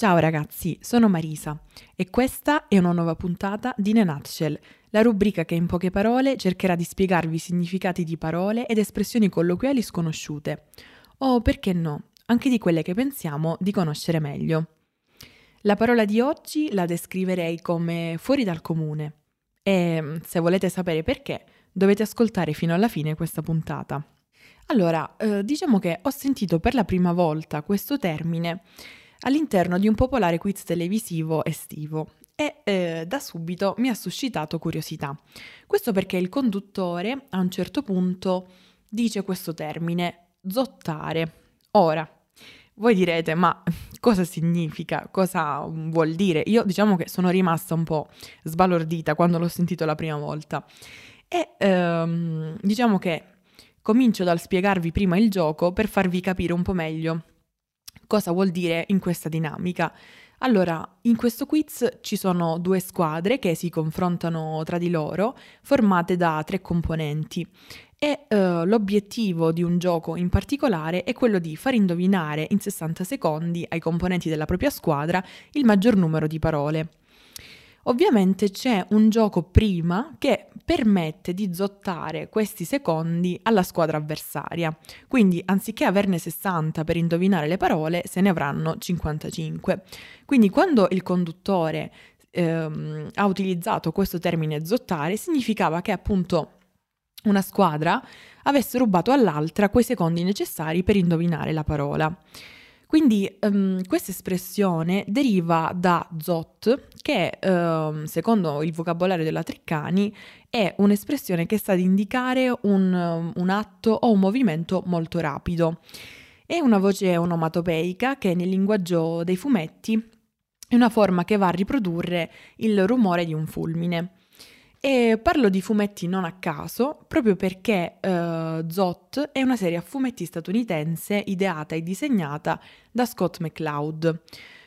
Ciao ragazzi, sono Marisa e questa è una nuova puntata di a Nutshell, la rubrica che in poche parole cercherà di spiegarvi significati di parole ed espressioni colloquiali sconosciute, o perché no, anche di quelle che pensiamo di conoscere meglio. La parola di oggi la descriverei come fuori dal comune e se volete sapere perché dovete ascoltare fino alla fine questa puntata. Allora, eh, diciamo che ho sentito per la prima volta questo termine all'interno di un popolare quiz televisivo estivo e eh, da subito mi ha suscitato curiosità. Questo perché il conduttore a un certo punto dice questo termine, zottare. Ora, voi direte, ma cosa significa? Cosa vuol dire? Io diciamo che sono rimasta un po' sbalordita quando l'ho sentito la prima volta. E ehm, diciamo che comincio dal spiegarvi prima il gioco per farvi capire un po' meglio cosa vuol dire in questa dinamica. Allora, in questo quiz ci sono due squadre che si confrontano tra di loro, formate da tre componenti. E uh, l'obiettivo di un gioco in particolare è quello di far indovinare in 60 secondi ai componenti della propria squadra il maggior numero di parole. Ovviamente c'è un gioco prima che permette di zottare questi secondi alla squadra avversaria. Quindi anziché averne 60 per indovinare le parole, se ne avranno 55. Quindi quando il conduttore ehm, ha utilizzato questo termine zottare, significava che appunto una squadra avesse rubato all'altra quei secondi necessari per indovinare la parola. Quindi um, questa espressione deriva da zot, che um, secondo il vocabolario della Treccani è un'espressione che sta ad indicare un, un atto o un movimento molto rapido. È una voce onomatopeica che nel linguaggio dei fumetti è una forma che va a riprodurre il rumore di un fulmine. E parlo di fumetti non a caso, proprio perché uh, Zot è una serie a fumetti statunitense ideata e disegnata da Scott McCloud.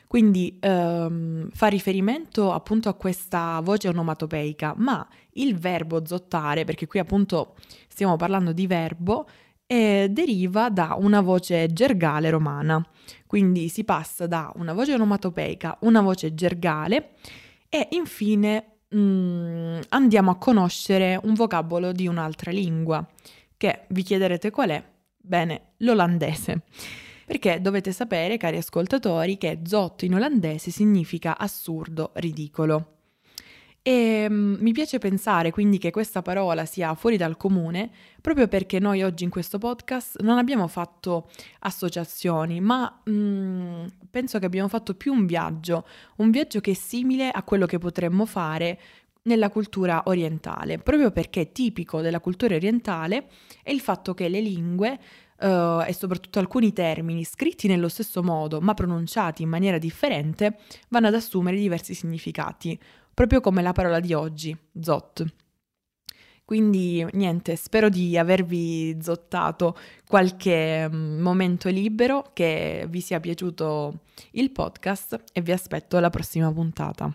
Quindi um, fa riferimento appunto a questa voce onomatopeica, ma il verbo zottare, perché qui appunto stiamo parlando di verbo, eh, deriva da una voce gergale romana. Quindi si passa da una voce onomatopeica, una voce gergale e infine mm, andiamo a conoscere un vocabolo di un'altra lingua, che vi chiederete qual è? Bene, l'olandese. Perché dovete sapere, cari ascoltatori, che zotto in olandese significa assurdo, ridicolo. E um, mi piace pensare quindi che questa parola sia fuori dal comune proprio perché noi oggi in questo podcast non abbiamo fatto associazioni, ma um, penso che abbiamo fatto più un viaggio, un viaggio che è simile a quello che potremmo fare nella cultura orientale, proprio perché tipico della cultura orientale è il fatto che le lingue uh, e soprattutto alcuni termini scritti nello stesso modo ma pronunciati in maniera differente vanno ad assumere diversi significati proprio come la parola di oggi, zot. Quindi niente, spero di avervi zottato qualche mm, momento libero, che vi sia piaciuto il podcast e vi aspetto alla prossima puntata.